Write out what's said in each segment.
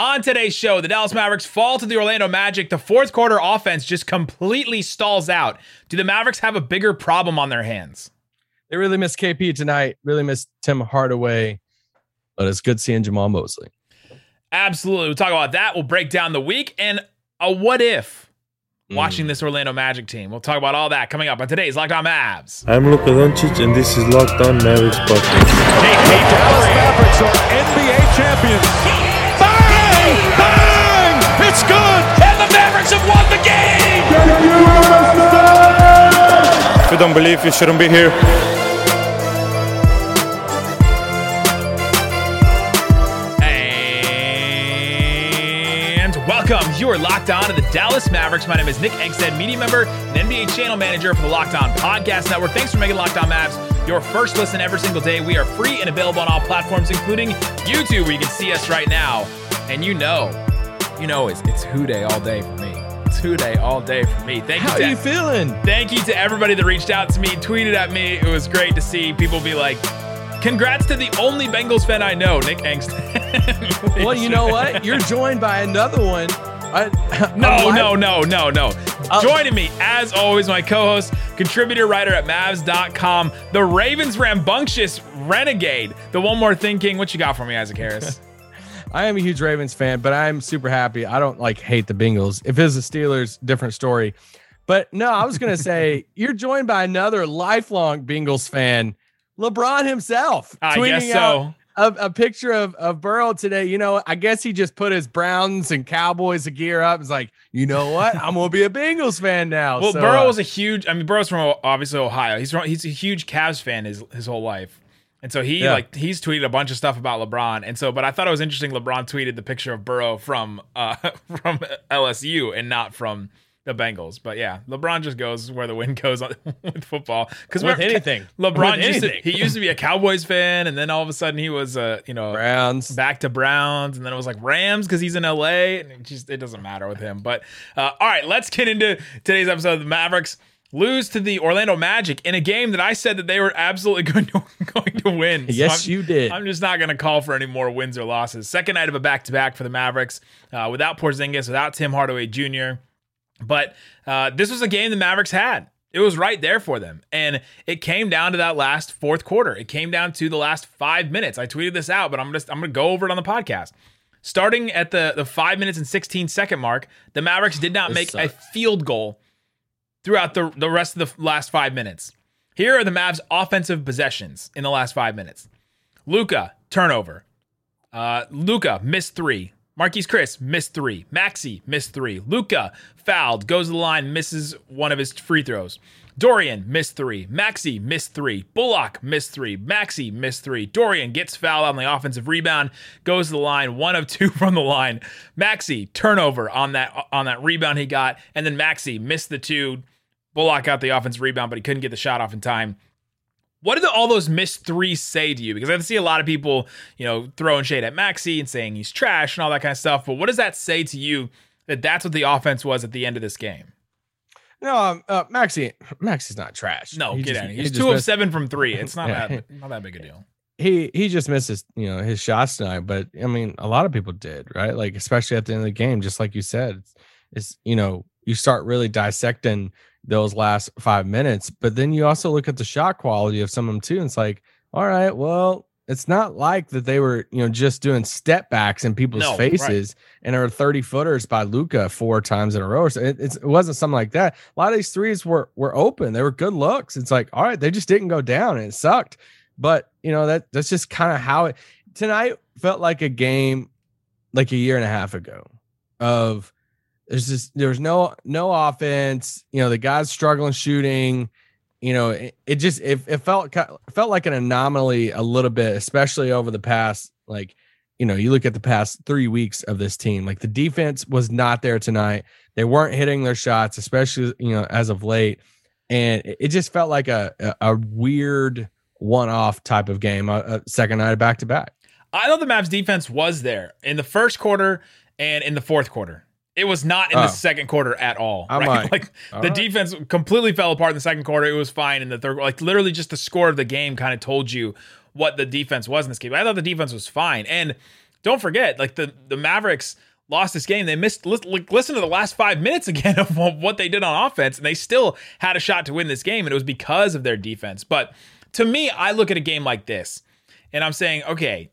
On today's show, the Dallas Mavericks fall to the Orlando Magic. The fourth quarter offense just completely stalls out. Do the Mavericks have a bigger problem on their hands? They really miss KP tonight. Really miss Tim Hardaway. But it's good seeing Jamahl Mosley. Absolutely. We'll talk about that. We'll break down the week and a what if watching mm. this Orlando Magic team. We'll talk about all that coming up on today's Locked On Mavs. I'm Luka Doncic, and this is Locked On Mavericks podcast. The Dallas Mavericks are NBA champions. Bang! Bang! It's good! And the Mavericks have won the game! If you don't believe, you shouldn't be here. Welcome. You are locked on to the Dallas Mavericks. My name is Nick Angstadt, media member and NBA channel manager for the Locked On Podcast Network. Thanks for making Locked On Mavs your first listen every single day. We are free and available on all platforms, including YouTube, where you can see us right now. And you know, you know, it's it's Who Dey all day for me. It's Who Dey all day for me. Thank How you. are you feeling? Thank you to everybody that reached out to me, tweeted at me. It was great to see people be like, "Congrats to the only Bengals fan I know, Nick Angstadt." Well, you know what? You're joined by another one. I, No, no, no, no, no. Oh. Joining me, as always, my co-host, contributor, writer at Mavs.com, the Ravens rambunctious renegade, the one more thinking. What you got for me, Isaac Harris? I am a huge Ravens fan, but I'm super happy. I don't like hate the Bengals. If it's the Steelers, different story. But no, I was gonna say you're joined by another lifelong Bengals fan, LeBron himself, I tweeting guess out so. a, a picture of, of Burrow today. You know, I guess he just put his Browns and Cowboys gear up. It's like, you know what? I'm gonna be a Bengals fan now. Well, So, Burrow uh, was a huge. I mean, Burrow's from obviously Ohio. He's from, he's a huge Cavs fan his his whole life, and so he Yeah. like he's tweeted a bunch of stuff about LeBron. And so, but I thought it was interesting. LeBron tweeted the picture of Burrow from uh from LSU and not from the Bengals. But yeah, LeBron just goes where the wind goes on, with football because With anything. LeBron With used to, anything. he used to be a Cowboys fan, and then all of a sudden he was uh you know Browns. back to Browns, and then it was like Rams because he's in LA, and it just it doesn't matter with him. But uh, all right, let's get into today's episode of the Mavericks lose to the Orlando Magic in a game that I said that they were absolutely going to going to win. So Yes, I'm- you did. I'm just not going to call for any more wins or losses. Second night of a back to back for the Mavericks uh, without Porzingis, without Tim Hardaway Jr. But uh, this was a game the Mavericks had. It was right there for them. And it came down to that last fourth quarter. It came down to the last five minutes. I tweeted this out, but I'm just I'm gonna go over it on the podcast. Starting at the, the five minutes and 16 second mark, the Mavericks did not This make a field goal throughout the, the rest of the last five minutes. Here are the Mavs' offensive possessions in the last five minutes. Luka, turnover. Uh, Luka missed three. Marquese Chriss missed three. Maxi missed three. Luka fouled, goes to the line, misses one of his free throws. Dorian missed three. Maxi missed three. Bullock missed three. Maxi missed three. Dorian gets fouled on the offensive rebound, goes to the line, one of two from the line. Maxi turnover on that on that rebound he got, and then Maxi missed the two. Bullock got the offensive rebound, but he couldn't get the shot off in time. What did the, all those missed threes say to you? Because I see a lot of people, you know, throwing shade at Maxi and saying he's trash and all that kind of stuff. But what does that say to you that that's what the offense was at the end of this game? No, um, uh, Maxi, Maxi's not trash. No, He get just- out of he here. He's two of missed- seven from three. It's not Yeah. that not that big a deal. He he just misses, you know, his shots tonight. But I mean, a lot of people did, right? Like especially at the end of the game, just like you said, it's, it's you know, you start really dissecting those last five minutes, but then you also look at the shot quality of some of them too. And it's like, all right, well, it's not like that they were, you know, just doing step backs in people's No, right. faces and are 30 footers by Luka four times in a row. So it, it's, it wasn't something like that. A lot of these threes were were open. They were good looks. It's like, all right, they just didn't go down and it sucked. But you know, that that's just kind of how it tonight felt like a game like a year and a half ago of there's just there's no no offense. You know, the guys struggling shooting. You know, it, it just it, it felt felt like an anomaly a little bit, especially over the past like you know you look at the past three weeks of this team. Like the defense was not there tonight. They weren't hitting their shots, especially you know as of late, and it, just felt like a a, weird one off type of game. A, a second night back to back. I thought the Mavs defense was there in the first quarter and in the fourth quarter. It was not in Oh. the second quarter at all. Right? Like All the right. defense completely fell apart in the second quarter. It was fine in the third. Like literally, just the score of the game kind of told you what the defense was in this game. I thought the defense was fine, and don't forget, like the the Mavericks lost this game. They missed. Listen to the last five minutes again of what they did on offense, and they still had a shot to win this game, and it was because of their defense. But to me, I look at a game like this, and I'm saying, okay,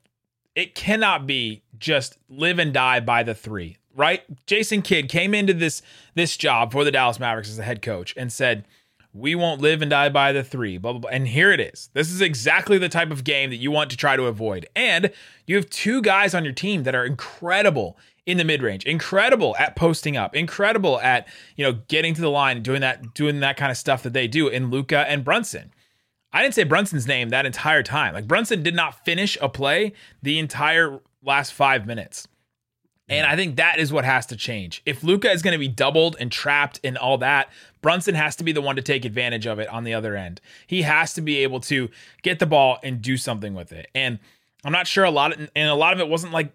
it cannot be just live and die by the three, right? Jason Kidd came into this this job for the Dallas Mavericks as a head coach and said we won't live and die by the three, blah, blah, blah. And here it is. This is exactly the type of game that you want to try to avoid. And you have two guys on your team that are incredible in the mid-range, incredible at posting up, incredible at, you know, getting to the line, doing that, doing that kind of stuff that they do in Luka and Brunson. I didn't say Brunson's name that entire time. Like Brunson did not finish a play the entire last five minutes. And I think that is what has to change. If Luka is going to be doubled and trapped and all that, Brunson has to be the one to take advantage of it on the other end. He has to be able to get the ball and do something with it. And I'm not sure a lot of and a lot of it wasn't like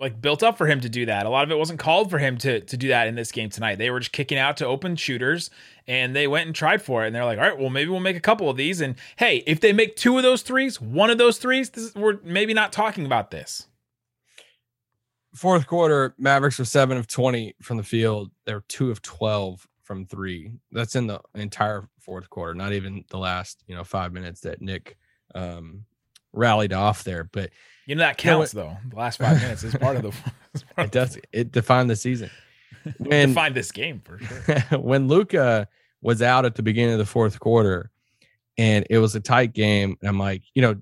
like built up for him to do that. A lot of it wasn't called for him to to do that in this game tonight. They were just kicking out to open shooters and they went and tried for it. And they're like, all right, well, maybe we'll make a couple of these. And hey, if they make two of those threes, one of those threes, this, we're maybe not talking about this fourth quarter, Mavericks were seven of 20 from the field. They're two of 12 from three. That's in the entire fourth quarter, not even the last, you know, five minutes that Nick um, rallied off there. But you know, that counts though. The last five minutes is part of the, part it does. It defined the season. When, defined this game for sure. when Luka was out at the beginning of the fourth quarter and it was a tight game, and I'm like, you know,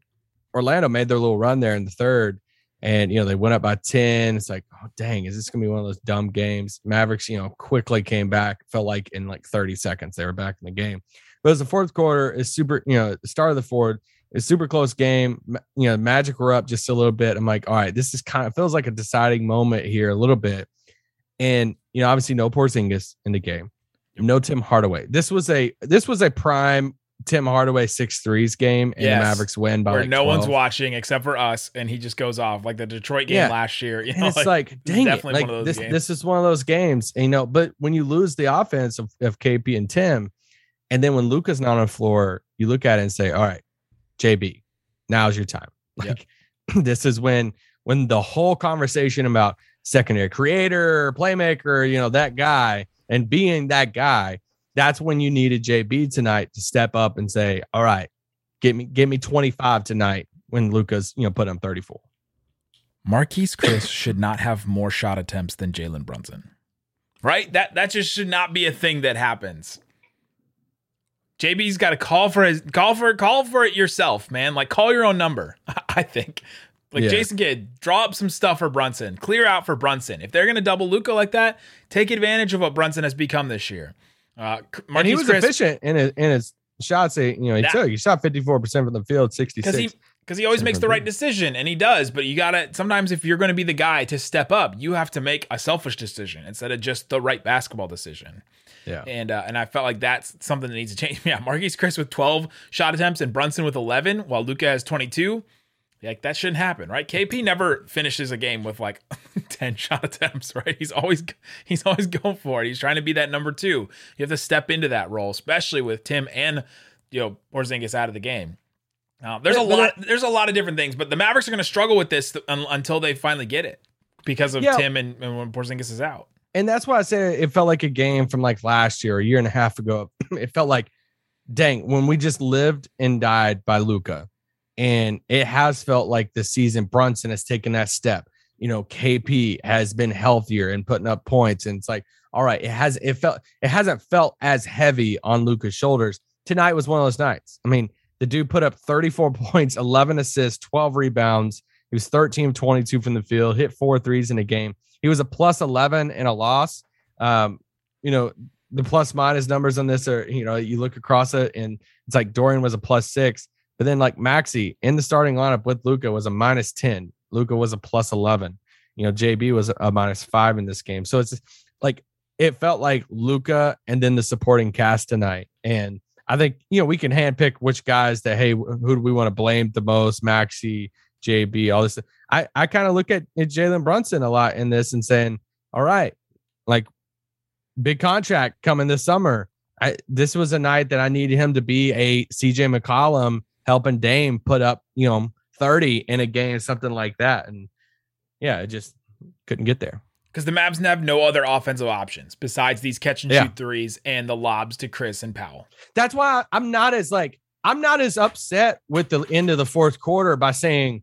Orlando made their little run there in the third and you know they went up by 10 it's like oh dang is this gonna be one of those dumb games? Mavericks you know quickly came back felt like in like 30 seconds they were back in the game. But as the fourth quarter is super you know start of the fourth is super close game. You know magic were up just a little bit. I'm like all right this is kind of feels like a deciding moment here a little bit. And you know obviously no Porzingis in the game. No Tim Hardaway. This was a this was a prime Tim Hardaway six threes game and yes. the Mavericks win by where like no 12. one's watching except for us, and he just goes off like the Detroit game yeah. last year. You know, it's like, like dang it, like this games. this is one of those games, you know. But when you lose the offense of, of KP and Tim, and then when Luka's not on the floor, you look at it and say, "All right, JB, now's your time." Like yep. this is when when the whole conversation about secondary creator, playmaker, you know, that guy, and being that guy that's when you needed JB tonight to step up and say, "All right, get me get me 25 tonight." When Luka's you know put him 34. Marquese Chriss should not have more shot attempts than Jalen Brunson, right? That that just should not be a thing that happens. JB's got to call for his call for call for it yourself, man. Like call your own number. I think. Like yeah. Jason Kidd, draw up some stuff for Brunson. Clear out for Brunson. If they're gonna double Luka like that, take advantage of what Brunson has become this year. Uh, and he was Chris, efficient in his in his shots. You know, he that, took he shot fifty four percent from the field, sixty six. Because he he always makes the right decision, and he does. But you gotta sometimes if you're going to be the guy to step up, you have to make a selfish decision instead of just the right basketball decision. Yeah, and uh, and I felt like that's something that needs to change. Yeah, Marquese Chriss with twelve shot attempts and Brunson with eleven, while Luka has twenty two. Like that shouldn't happen, right? KP never finishes a game with like 10 shot attempts, right? He's always he's always going for it. He's trying to be that number 2. You have to step into that role, especially with Tim and you know Porzingis out of the game. Uh, there's a lot there's a lot of different things, but the Mavericks are going to struggle with this th- un- until they finally get it because of yeah. Tim and, and when Porzingis is out. And that's why I say it felt like a game from like last year, a year and a half ago. it felt like dang, when we just lived and died by Luka and it has felt like the season Brunson has taken that step. You know, KP has been healthier and putting up points. And it's like, all right, it has it felt it hasn't felt as heavy on Luka's shoulders. Tonight was one of those nights. I mean, the dude put up 34 points, 11 assists, 12 rebounds. He was 13 of 22 from the field, hit four threes in a game. He was a plus 11 in a loss. Um, you know, the plus minus numbers on this are, you know, you look across it and it's like Dorian was a plus six. But then like Maxi in the starting lineup with Luka was a minus 10. Luka was a plus 11. You know, JB was a minus five in this game. So it's like it felt like Luka and then the supporting cast tonight. And I think, you know, we can handpick which guys that, hey, who do we want to blame the most? Maxi, JB, all this. I, I kind of look at, Jalen Brunson a lot in this and saying, all right, like big contract coming this summer. I, this was a night that I needed him to be a CJ McCollum helping Dame put up, you know, 30 in a game, something like that. And yeah, it just couldn't get there. because the Mavs have no other offensive options besides these catch and Yeah. shoot threes and the lobs to Chriss and Powell. That's why I'm not as like I'm not as upset with the end of the fourth quarter by saying,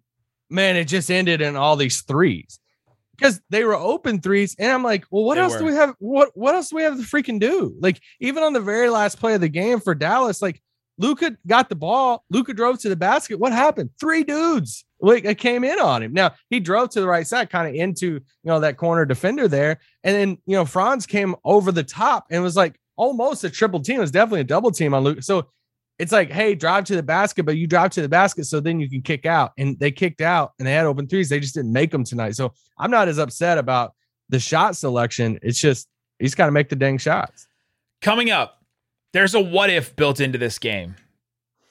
man, it just ended in all these threes. Because they were open threes, and I'm like, well, what They else do we have? What what else do we have to freaking do? Like, even on the very last play of the game for Dallas, like Luka got the ball, Luka drove to the basket. What happened? Three dudes like it came in on him. Now he drove to the right side, kind of into you know that corner defender there, and then you know Franz came over the top and was like almost a triple team. It was definitely a double team on Luka. So it's like, hey, drive to the basket, but you drive to the basket so then you can kick out. And they kicked out and they had open threes. They just didn't make them tonight. So I'm not as upset about the shot selection. It's just he's got to make the dang shots. Coming up, there's a what if built into this game.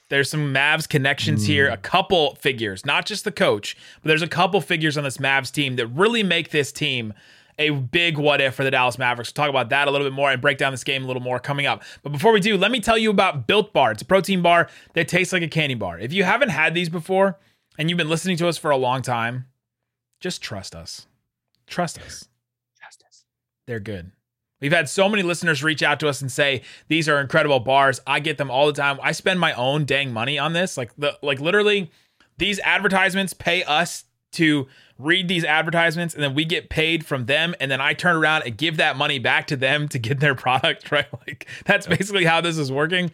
There's some Mavs connections here, Hmm. a couple figures, not just the coach, but there's a couple figures on this Mavs team that really make this team a big what if for the Dallas Mavericks. We'll talk about that a little bit more and break down this game a little more coming up. But before we do, let me tell you about Built Bar. It's a protein bar that tastes like a candy bar. If you haven't had these before and you've been listening to us for a long time, just trust us. trust us. Trust us. They're good. We've had so many listeners reach out to us and say these are incredible bars. I get them all the time. I spend my own dang money on this. Like the like literally these advertisements pay us to read these advertisements and then we get paid from them and then I turn around and give that money back to them to get their product, right? Like that's basically how this is working.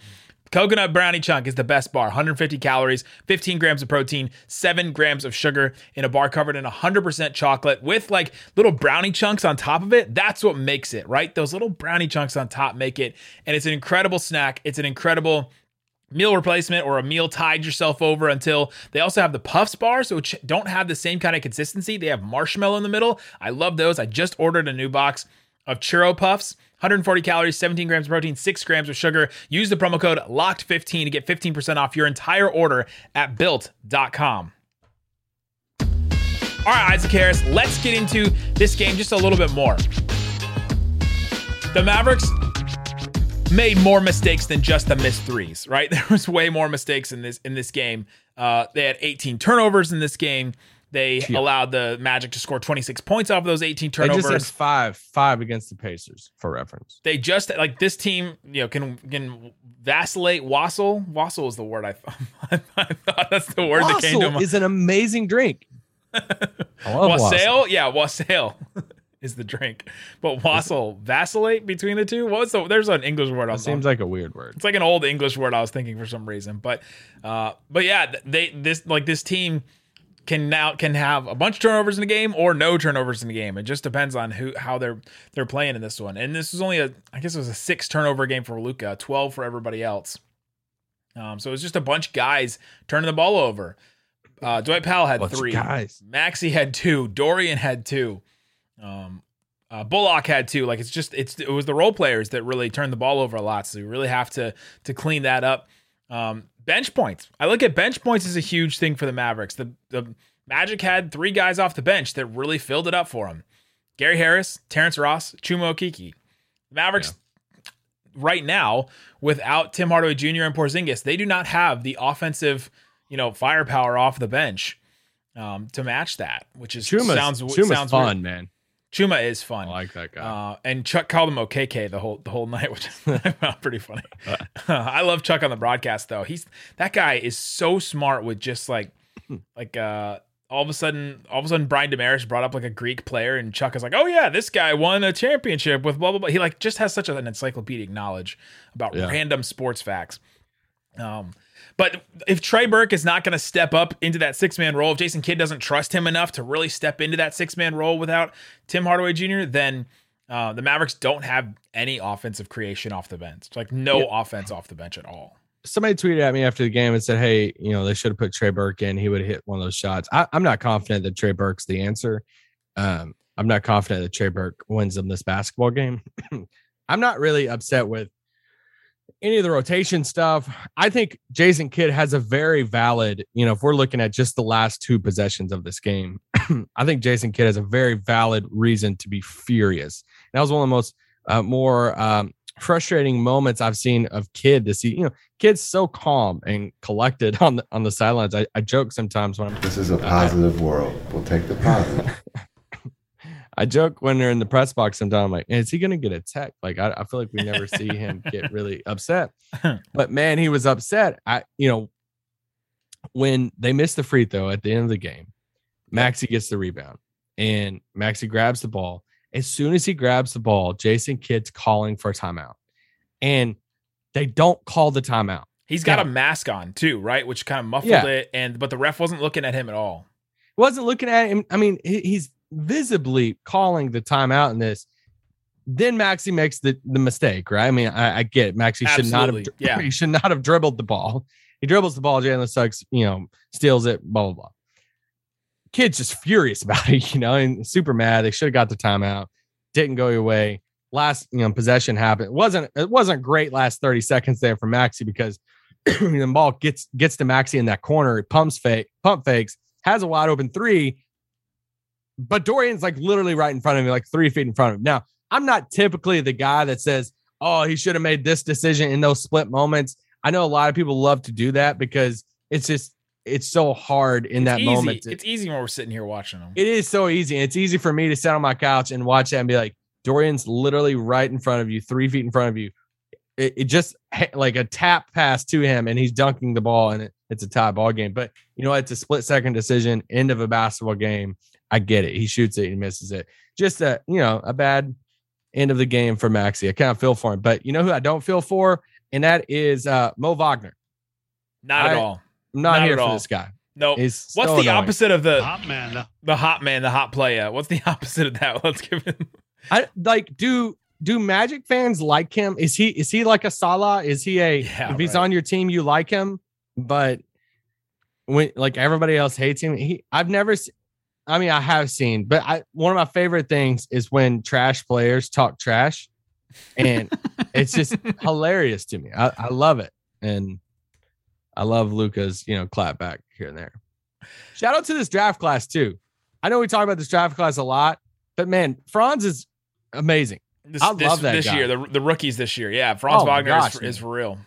Coconut brownie chunk is the best bar. 150 calories, 15 grams of protein, 7 grams of sugar in a bar covered in 100% chocolate with like little brownie chunks on top of it. That's what makes it, right? Those little brownie chunks on top make it. And it's an incredible snack. It's an incredible meal replacement or a meal tide yourself over until they also have the puffs bars which don't have the same kind of consistency they have marshmallow in the middle i love those i just ordered a new box of churro puffs 140 calories 17 grams of protein 6 grams of sugar use the promo code locked15 to get 15% off your entire order at built.com all right isaac harris let's get into this game just a little bit more the mavericks made more mistakes than just the missed threes, right? There was way more mistakes in this in this game. Uh, they had 18 turnovers in this game. They Yeah. allowed the Magic to score 26 points off of those 18 They just had turnovers. five, five against the Pacers for reference. They just like this team, you know, can can vacillate. Wassel, Wassel is the word I thought. I thought that's the word that came to mind. is an amazing drink. I love Wassail. Wassail, yeah, wassail is the drink, but wassail vacillate between the two. What's the? There's an English word. That seems like a weird word. It's like an old English word I was thinking for some reason, but uh, but yeah, they this like this team can now can have a bunch of turnovers in the game or no turnovers in the game. It just depends on who how they're they're playing in this one. And this was only a I guess it was a six turnover game for Luka, twelve for everybody else. Um, so it was just a bunch of guys turning the ball over. Uh, Dwight Powell had Bunch three. guys. Maxi had two. Dorian had two. Um, uh, Bullock had two. Like it's just it's it was the role players that really turned the ball over a lot. So you really have to to clean that up. Um, bench points. I look at bench points as a huge thing for the Mavericks. The the Magic had three guys off the bench that really filled it up for them. Gary Harris, Terrence Ross, Chuma Okeke. Mavericks right now without Tim Hardaway Jr. and Porzingis, they do not have the offensive, you know, firepower off the bench um, to match that, which is Chuma's, sounds Chuma's sounds fun, weird. man. Chuma is fun. I like that guy. Uh, and Chuck called him OKK the whole the whole night, which I found pretty funny. I love Chuck on the broadcast though. He's that guy is so smart with just like like uh all of a sudden all of a sudden Brian Damaris brought up like a Greek player and Chuck is like, "Oh yeah, this guy won a championship with blah blah blah." He like just has such an encyclopedic knowledge about Yeah. random sports facts. Um, but if Trey Burke is not going to step up into that six man role, if Jason Kidd doesn't trust him enough to really step into that six man role without Tim Hardaway Jr., then uh, the Mavericks don't have any offensive creation off the bench. Like no offense off the bench at all. Somebody tweeted at me after the game and said, "Hey, you know, they should have put Trey Burke in. He would have hit one of those shots." I, I'm not confident that Trey Burke's the answer. Um, I'm not confident that Trey Burke wins them this basketball game. I'm not really upset with any of the rotation stuff. I think Jason Kidd has a very valid, you know, if we're looking at just the last two possessions of this game, I think Jason Kidd has a very valid reason to be furious. That was one of the most uh, more um, frustrating moments I've seen of Kidd to see, you know, Kidd's so calm and collected on the on the sidelines. I, I joke sometimes when I'm This is a positive world. We'll take the positive. I joke when they're in the press box sometimes. I'm like, is he gonna get a tech? Like I, I feel like we never see him get really upset. But man, he was upset. I you know, when they missed the free throw at the end of the game, Maxi gets the rebound and Maxi grabs the ball. As soon as he grabs the ball, Jason Kidd's calling for a timeout. And they don't call the timeout. He's got a mask on too, right? Which kind of muffled Yeah. it, and but the ref wasn't looking at him at all. wasn't looking at him. I mean, he- he's visibly calling the timeout in this. Then Maxi makes the, the mistake, right? I mean, I, I get it. Maxi should not have yeah. he should not have dribbled the ball. He dribbles the ball, Jalen Suggs, you know, steals it, blah, blah, blah. Kidd's just furious about it, you know, and super mad. They should have got the timeout. Didn't go your way. Last, you know, possession happened. It wasn't it wasn't great last 30 seconds there for Maxi because the ball gets gets to Maxi in that corner, it pumps fake, pump fakes, has a wide open three. But Dorian's like literally right in front of me, like three feet in front of him. Now, I'm not typically the guy that says, oh, he should have made this decision in those split moments. I know a lot of people love to do that because it's just it's so hard in It's that easy. moment. to- It's easy when we're sitting here watching them. it is so easy. It's easy for me to sit on my couch and watch that and be like, Dorian's literally right in front of you, three feet in front of you. It, it just like a tap pass to him and he's dunking the ball and it, it's a tie ball game. But you know? It's a split second decision, end of a basketball game. I get it. He shoots it, he misses it. Just a, you know, a bad end of the game for Maxi. I kind of feel for him. But you know who I don't feel for? And that is uh Mo Wagner. Not at all. I'm not, Not here at for all. this guy. No. He's What's so the annoying. opposite of the Hot man. the hot man, the hot player? What's the opposite of that? Let's give him. I like do do Magic fans like him? Is he is he like a Salah? Is he a Yeah, if he's right. on your team you like him, but when like everybody else hates him, he I've never se- I mean I have seen, but I one of my favorite things is when trash players talk trash and it's just hilarious to me. I, I love it. And I love Luka's, you know, clap back here and there. Shout out to this draft class too. I know we talk about this draft class a lot, but man, Franz is amazing. This, I this, love that this guy. year. The, the rookies this year. Yeah, Franz Oh Wagner is, gosh, for, is for real.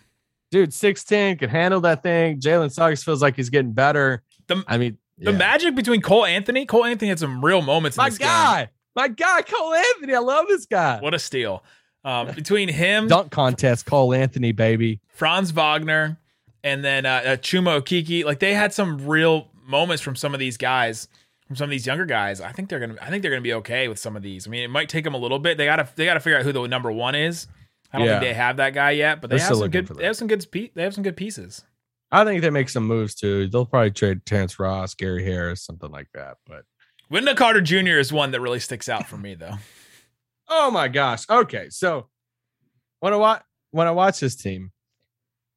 Dude, 6'10 can handle that thing. Jalen Suggs feels like he's getting better. The- I mean, The yeah. magic between Cole Anthony. Cole Anthony had some real moments. in my this game. guy, my guy, Cole Anthony. I love this guy. What a steal. Um, between him, Dunk contest, Cole Anthony, baby. Franz Wagner, and then uh, uh, Chuma Okeke, like they had some real moments from some of these guys, from some of these younger guys. I think they're gonna, I think they're gonna be okay with some of these. I mean, it might take them a little bit. They gotta, they gotta figure out who the number one is. I don't Yeah. think they have that guy yet, but they They're have some good, they have some good, they have some good pieces. I think they make some moves too. They'll probably trade Terrence Ross, Gary Harris, something like that. But Wendell Carter Jr. is one that really sticks out for me, though. oh my gosh. Okay. So when I watch when I watch this team,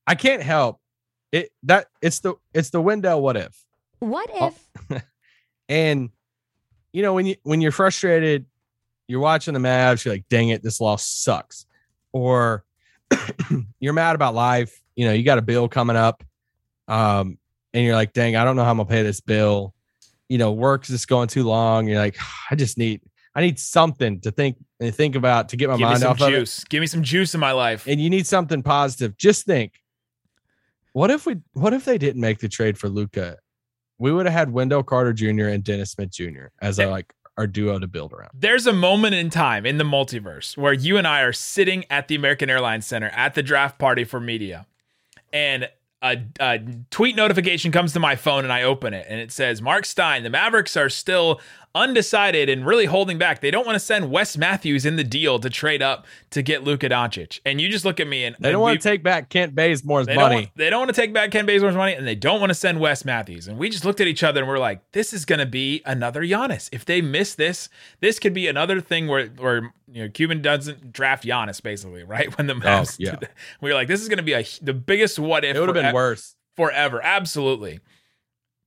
I can't help it that it's the it's the Wendell what if. What Oh. if? And you know, when you when you're frustrated, you're watching the Mavs, you're like, dang it, this loss sucks. Or you're mad about life, you know, you got a bill coming up. Um, and you're like, dang, I don't know how I'm gonna pay this bill. You know, work's just going too long. You're like, I just need I need something to think and think about to get my Give mind off of juice. Give me some juice in my life. And you need something positive. Just think, what if we what if they didn't make the trade for Luka? We would have had Wendell Carter Jr. and Dennis Smith Jr. as our like our duo to build around. There's a moment in time in the multiverse where you and I are sitting at the American Airlines Center at the draft party for media, and a, a tweet notification comes to my phone, and I open it, and it says, "Marc Stein, the Mavericks are still undecided and really holding back. They don't want to send Wes Matthews in the deal to trade up to get Luka Doncic." And you just look at me and They don't want we- to take back Kent Bazemore's they don't, money. they don't want to take back Kent Bazemore's money, and they don't want to send Wes Matthews. And we just looked at each other and we're like, "This is going to be another Giannis. If they miss this, this could be another thing where where you know Cuban doesn't draft Giannis, basically, right? When the oh, Mavs, Oh, yeah. we were like, this is going to be a the biggest what if it would have been worse. forever, absolutely.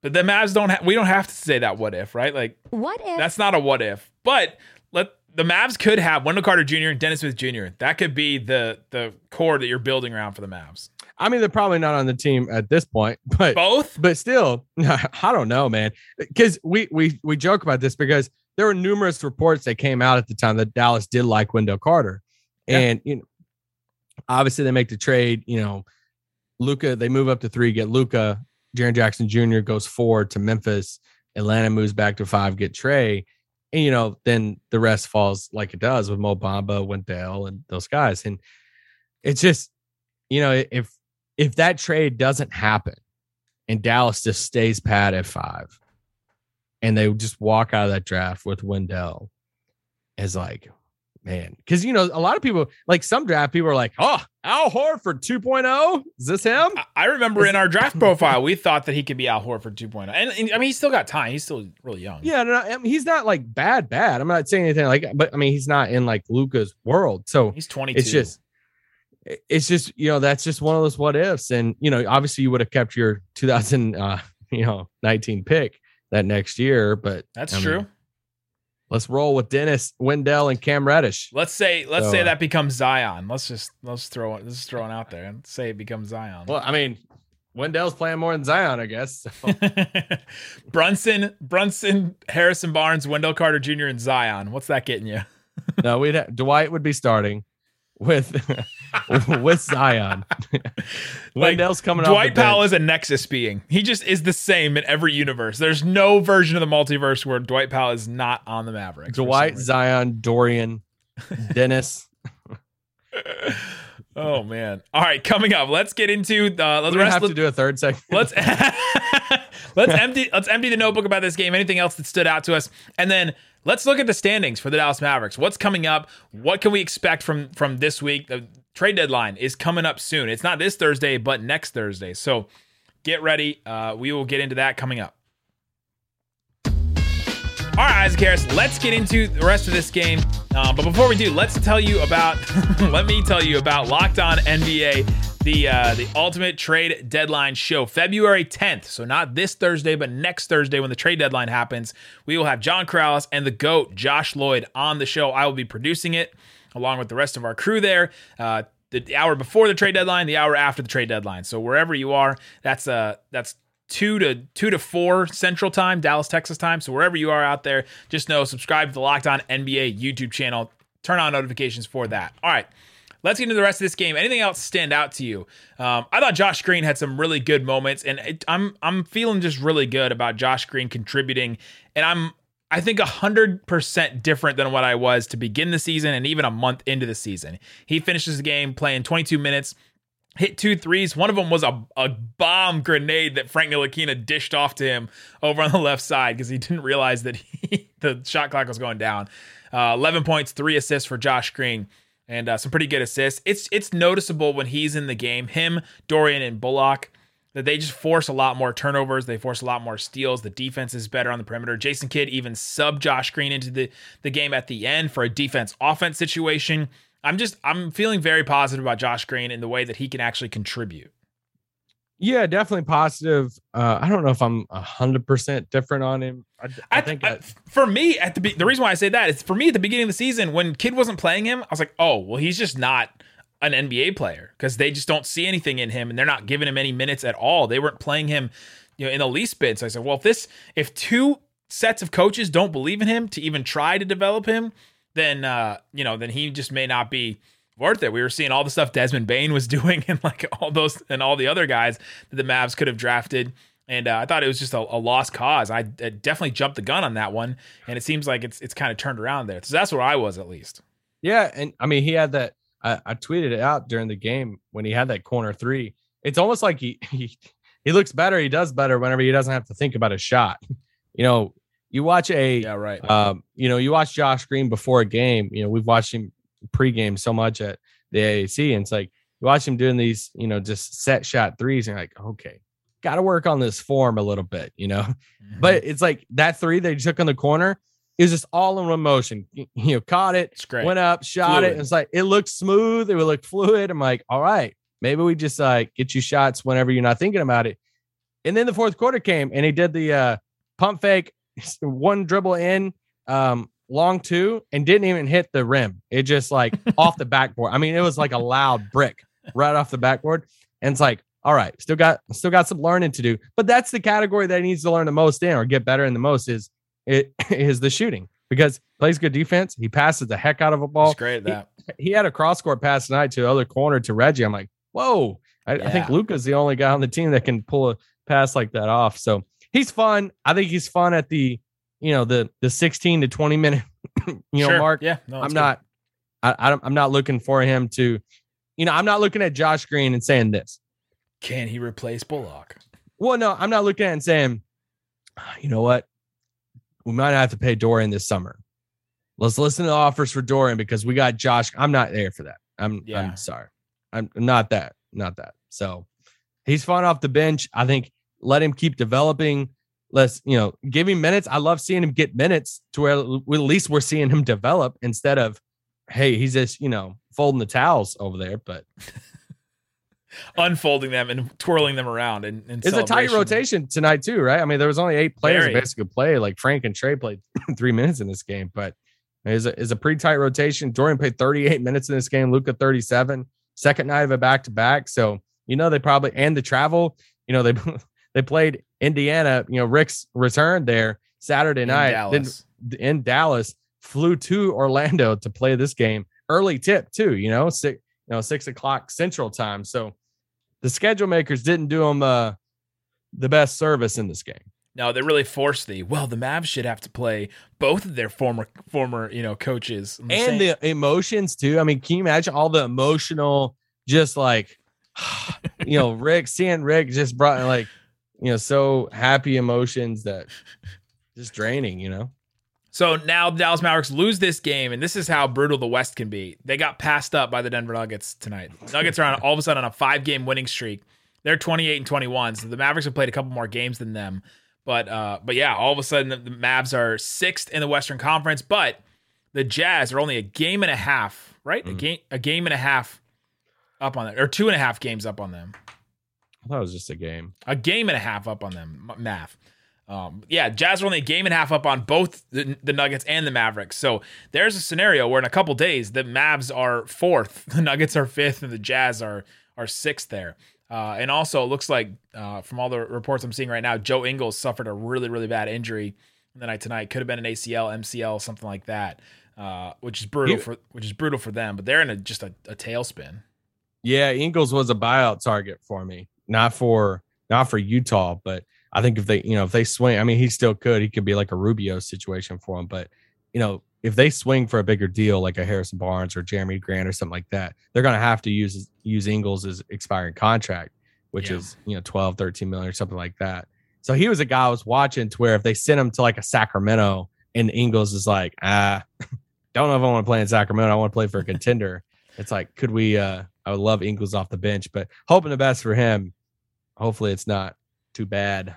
But the Mavs don't. Ha- we don't have to say that what if, right? Like What if? that's not a what if. But let the Mavs could have Wendell Carter Jr. and Dennis Smith Jr. That could be the the core that you're building around for the Mavs. I mean, they're probably not on the team at this point, but Both. but still, I don't know, man. Because we we we joke about this because there were numerous reports that came out at the time that Dallas did like Wendell Carter, Yeah. and you know, Obviously, they make the trade. You know, Luka. They move up to three, get Luka. Jaren Jackson Jr. goes four to Memphis. Atlanta moves back to five, get Trey. And you know, then the rest falls like it does with Mo Bamba, Wendell, and those guys. And it's just, you know, if if that trade doesn't happen and Dallas just stays pat at five and they just walk out of that draft with Wendell as like, man, because you know, a lot of people like some draft people are like, oh, Al Horford 2.0. Is this him? I- remember in our draft profile, we thought that he could be Al Horford 2.0. And, and, I mean, he's still got time. He's still really young. Yeah, no, no, I mean, he's not like bad, bad. I'm not saying anything like, but I mean, he's not in like Luka's world. So He's 22. it's just, it's just, you know, that's just one of those what ifs. And, you know, obviously you would have kept your 2000, uh, you know, 19 pick that next year, but That's I mean, true. Let's roll with Dennis Wendell and Cam Reddish. Let's say let's So, say that becomes Zion. Let's just let's throw it. Let's just throw it out there and say it becomes Zion. Well, I mean, Wendell's playing more than Zion, I guess. So. Brunson, Brunson, Harrison Barnes, Wendell Carter Jr., and Zion. What's that getting you? no, we'd have, Dwight would be starting with with Zion. Wendell's coming Dwight. Powell is a Nexus being. He just is the same in every universe. There's no version of the multiverse where Dwight Powell is not on the Mavericks. Dwight. Zion, Dorian, Dennis. Oh man! All right, coming up. Let's get into the let's we rest. have to do a third segment. let's let's empty let's empty the notebook about this game. Anything else that stood out to us, and then let's look at the standings for the Dallas Mavericks. What's coming up? What can we expect from from this week? The trade deadline is coming up soon. It's not this Thursday, but next Thursday. So get ready. Uh, we will get into that coming up. All right, Isaac Harris, let's get into the rest of this game. Uh, but before we do, let's tell you about, let me tell you about Locked On NBA, the uh, the ultimate trade deadline show, February 10th. So not this Thursday, but next Thursday when the trade deadline happens. We will have John Corrales and the GOAT, Josh Lloyd, on the show. I will be producing it along with the rest of our crew there. Uh, the hour before the trade deadline, the hour after the trade deadline. So wherever you are, that's uh that's two to two to four Central Time, Dallas, Texas time. So wherever you are out there, just know subscribe to the Locked On NBA YouTube channel. Turn on notifications for that. All right. Let's get into the rest of this game. Anything else stand out to you? Um, I thought Josh Green had some really good moments, and it, I'm I'm feeling just really good about Josh Green contributing, and I'm I think hundred percent different than what I was to begin the season, and even a month into the season. He finishes the game playing 22 minutes, hit two threes. One of them was a, a bomb grenade that Frank Ntilikina dished off to him over on the left side because he didn't realize that he, the shot clock was going down. Uh, 11 points, three assists for Josh Green, and uh, some pretty good assists. It's it's noticeable when he's in the game. Him, Dorian, and Bullock that they just force a lot more turnovers. They force a lot more steals. The defense is better on the perimeter. Jason Kidd even sub Josh Green into the, the game at the end for a defense offense situation. I'm just I'm feeling very positive about Josh Green in the way that he can actually contribute. Yeah, definitely positive. Uh, I don't know if I'm hundred percent different on him. I, I I think I- for me at the be- the reason why I say that is for me at the beginning of the season when Kidd wasn't playing him, I was like, oh well, he's just not an NBA player because they just don't see anything in him and they're not giving him any minutes at all. They weren't playing him, you know, in the least bit. So I said, well, if this if two sets of coaches don't believe in him to even try to develop him, then uh, you know, then he just may not be worth it. We were seeing all the stuff Desmond Bane was doing and like all those and all the other guys that the Mavs could have drafted. And uh, I thought it was just a, a lost cause. I, I definitely jumped the gun on that one, and it seems like it's it's kind of turned around there. So that's where I was at least. Yeah, and I mean he had that. I, I tweeted it out during the game when he had that corner three. It's almost like he he he looks better. He does better whenever he doesn't have to think about a shot. You know, you watch a Yeah, right. um, you know, you watch Josh Green before a game. You know, we've watched him pregame so much at the AAC, and it's like you watch him doing these, you know, just set shot threes, and you're like, okay, got to work on this form a little bit, you know. Mm-hmm. But it's like that three they took on the corner is just all in one motion. You know, caught it, went up, shot it. Fluid. And it's like it looked smooth. It would look fluid. I'm like, all right, maybe we just like get you shots whenever you're not thinking about it. And then the fourth quarter came and he did the uh, pump fake, one dribble in, um, long two, and didn't even hit the rim. It just like off the backboard. I mean, it was like a loud brick right off the backboard. And it's like, all right, still got still got some learning to do. But that's the category that he needs to learn the most in or get better in the most is it is the shooting. because plays good defense. He passes the heck out of a ball. He's great at that. He had a cross court pass tonight to the other corner to Reggie. I'm like, whoa. I, I think Yeah. Luka's the only guy on the team that can pull a pass like that off. So he's fun. I think he's fun at the, you know, the the 16 to 20 minute, you know, Sure. mark. Yeah, no, I'm not, I, I, I'm not looking for him to, you know, I'm not looking at Josh Green and saying this. Can he replace Bullock? Well, no, I'm not looking at and saying, "Ah, you know what? We might have to pay Dorian this summer. Let's listen to the offers for Dorian because we got Josh. I'm not there for that. I'm Yeah. I'm sorry. I'm not that. Not that. So he's fun off the bench. I think let him keep developing. Let's, you know, give him minutes. I love seeing him get minutes to where at least we're seeing him develop instead of, hey, he's just, you know, folding the towels over there. But Unfolding them and twirling them around. And, and It's a tight rotation tonight too, right? I mean, there was only eight players Very. basically play. Like Frank and Trey played three minutes in this game, but it's a, it's a pretty tight rotation. Dorian played 38 minutes in this game. Luka 37. Second night of a back to back, so you know they probably and the travel. You know they they played Indiana. You know Rick's returned there Saturday in night. Dallas. Then in Dallas, flew to Orlando to play this game. Early tip too. You know six you know six o'clock Central time. So the schedule makers didn't do them uh, the best service in this game. No, they really forced the well. The Mavs should have to play both of their former former you know coaches the and same- the emotions too. I mean, can you imagine all the emotional, just like, you know, Rick seeing Rick just brought like, you know, so happy emotions that just draining, you know. So now the Dallas Mavericks lose this game, and this is how brutal the West can be. They got passed up by the Denver Nuggets tonight. Nuggets are on all of a sudden on a five game winning streak. They're 28 and 21, so the Mavericks have played a couple more games than them. But uh, but yeah, all of a sudden the Mavs are sixth in the Western Conference, but the Jazz are only a game and a half, right? A game a game and a half up on them, or two and a half games up on them. I thought it was just a game. a game and a half up on them. Math. Um, yeah, Jazz are only a game and a half up on both the, the Nuggets and the Mavericks. So there's a scenario where in a couple days the Mavs are fourth, the Nuggets are fifth, and the Jazz are are sixth there. Uh, and also, it looks like uh, from all the reports I'm seeing right now, Joe Ingles suffered a really really bad injury the night tonight. Could have been an ACL, MCL, something like that, uh, which is brutal He- for which is brutal for them. But they're in a just a, a tailspin. Yeah, Ingles was a buyout target for me, not for not for Utah, but I think if they, you know, if they swing, I mean, he still could. He could be like a Rubio situation for him, but you know, if they swing for a bigger deal like a Harrison Barnes or Jerami Grant or something like that, they're going to have to use use Ingles' expiring contract, which Yeah. is you know 12, 13 million or something like that. So he was a guy I was watching to where if they sent him to like a Sacramento and Ingles is like, ah, don't know if I want to play in Sacramento. I want to play for a contender. it's like, could we? uh I would love Ingles off the bench, but hoping the best for him. Hopefully, it's not too bad.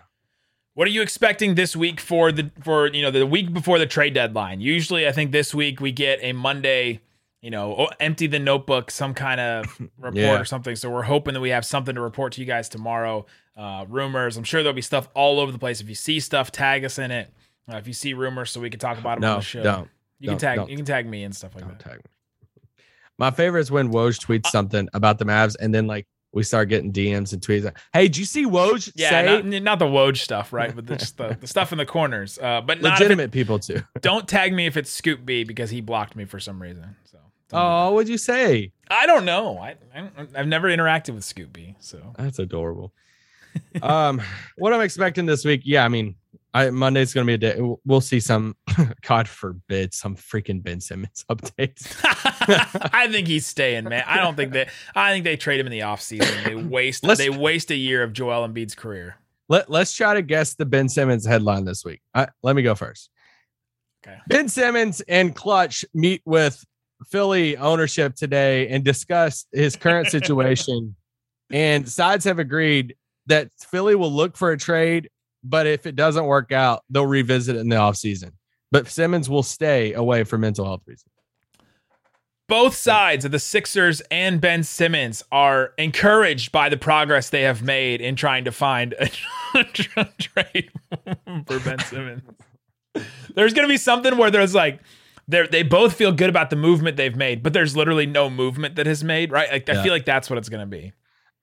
What are you expecting this week for the for you know the week before the trade deadline? Usually, I think this week we get a Monday, you know, empty the notebook, some kind of report Yeah. or something. So we're hoping that we have something to report to you guys tomorrow. Uh, rumors, I'm sure there'll be stuff all over the place. If you see stuff, tag us in it. Uh, if you see rumors, so we can talk about them on the show. don't. You can Don't- tag don't. you can tag me and stuff like that. My favorite is when Woj tweets something about the Mavs, and then like we start getting DMs and tweets. Like, hey, did you see Woj Yeah, say? not, not the Woj stuff, right? But the, just the, the stuff in the corners. Uh, but not it- Legitimate people too. don't tag me if it's Scoop B because he blocked me for some reason. So Oh, what'd you say? I don't know. I, I I've never interacted with Scoop B, so That's adorable. um, what I'm expecting this week? Yeah, I mean, I Monday's gonna be a day. We'll see some. God forbid, some freaking Ben Simmons updates. I think he's staying, man. I don't think that. I think they trade him in the offseason. They waste. Let's- they waste a year of Joel Embiid's career. Let Let's try to guess the Ben Simmons headline this week. I, let me go first. Okay. Ben Simmons and Klutch meet with Philly ownership today and discuss his current situation. and sides have agreed that Philly will look for a trade, but if it doesn't work out, they'll revisit it in the offseason. But Simmons will stay away for mental health reasons. Both sides of the Sixers and Ben Simmons are encouraged by the progress they have made in trying to find a trade for Ben Simmons. There's going to be something where there's like they they both feel good about the movement they've made, but there's literally no movement that has made, right? Like I feel like that's what it's going to be.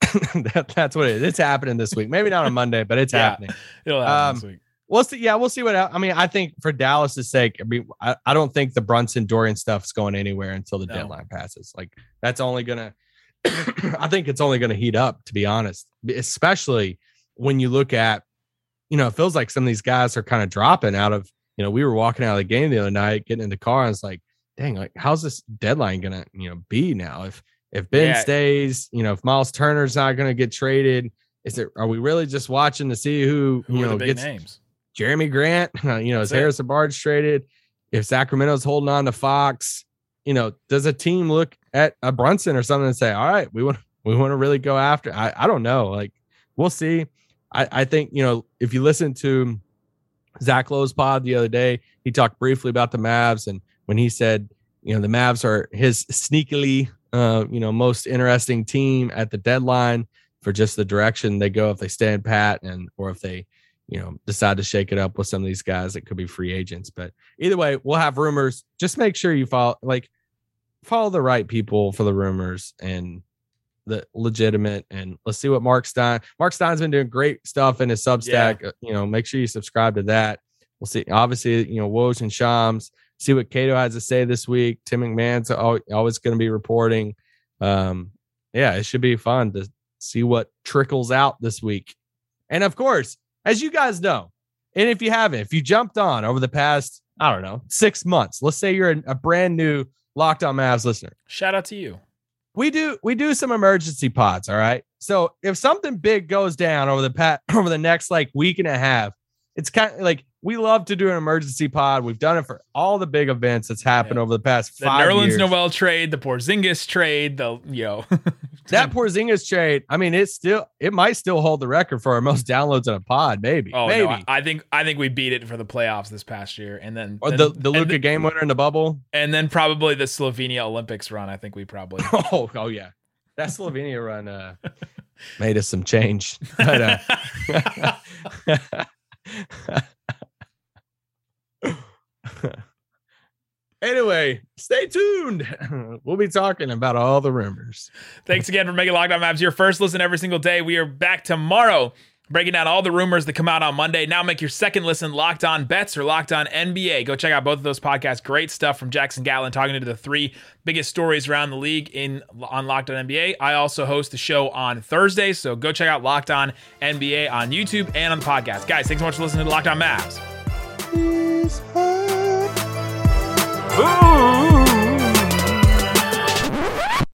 that, that's what it is. It's happening this week. Maybe not on Monday, but it's Yeah. happening. It'll happen Um, this week. we'll see. Yeah, we'll see what. I mean, I think for Dallas's sake, I mean, I, I don't think the Brunson Dorian stuff's going anywhere until the No. deadline passes. Like that's only gonna. I think it's only gonna heat up, to be honest. Especially when you look at, you know, it feels like some of these guys are kind of dropping out of. You know, we were walking out of the game the other night, getting in the car, and it's like, dang, like how's this deadline gonna, you know, be now? If if Ben Yeah. stays, you know, if Miles Turner's not gonna get traded, is it? Are we really just watching to see who, Who you are know the big gets names? Jerami Grant, you know, is That's it. Harrison Barnes traded? If Sacramento's holding on to Fox, you know, does a team look at a Brunson or something and say, all right, we want we want to really go after? I, I don't know. Like, we'll see. I, I think, you know, if you listen to Zach Lowe's pod the other day, he talked briefly about the Mavs and when he said, you know, the Mavs are his sneakily uh, you know, most interesting team at the deadline for just the direction they go if they stand pat and or if they you know, decide to shake it up with some of these guys that could be free agents. But either way, we'll have rumors. Just make sure you follow like follow the right people for the rumors and the legitimate and let's see what Marc Stein Marc Stein's been doing great stuff in his Substack. Uh, You know, make sure you subscribe to that. We'll see. Obviously, you know, Woj and Shams. See what Cato has to say this week. Tim McMahon's always going to be reporting. Um, yeah, it should be fun to see what trickles out this week. And of course, as you guys know, and if you haven't, if you jumped on over the past, I don't know, six months, let's say you're a, a brand new Locked On Mavs listener, Shout out to you. we do we do some emergency pods. All right, so if something big goes down over the pat over the next like week and a half, it's kind of like we love to do an emergency pod. We've done it for all the big events that's happened Yeah. over the past The five Nerlens years. Noel trade, the Porzingis trade, the you know that Porzingis trade, I mean, it's still it might still hold the record for our most downloads in a pod, maybe, Oh maybe. no, I, I think I think we beat it for the playoffs this past year, and then the, the Luka game winner in the bubble. and then probably the Slovenia Olympics run. I think we probably Oh, oh yeah. That Slovenia run uh made us some change. But, uh, anyway, stay tuned. We'll be talking about all the rumors. Thanks again for making Locked On Mavs your first listen every single day. We are back tomorrow breaking down all the rumors that come out on Monday. Now make your second listen Locked On Bets or Locked On NBA. Go check out both of those podcasts. Great stuff from Jackson Gatlin talking to the three biggest stories around the league in on Locked On NBA. I also host the show on Thursday, so go check out Locked On NBA on YouTube and on the podcast. Guys, thanks so much for listening to Locked On Mavs. Ooh.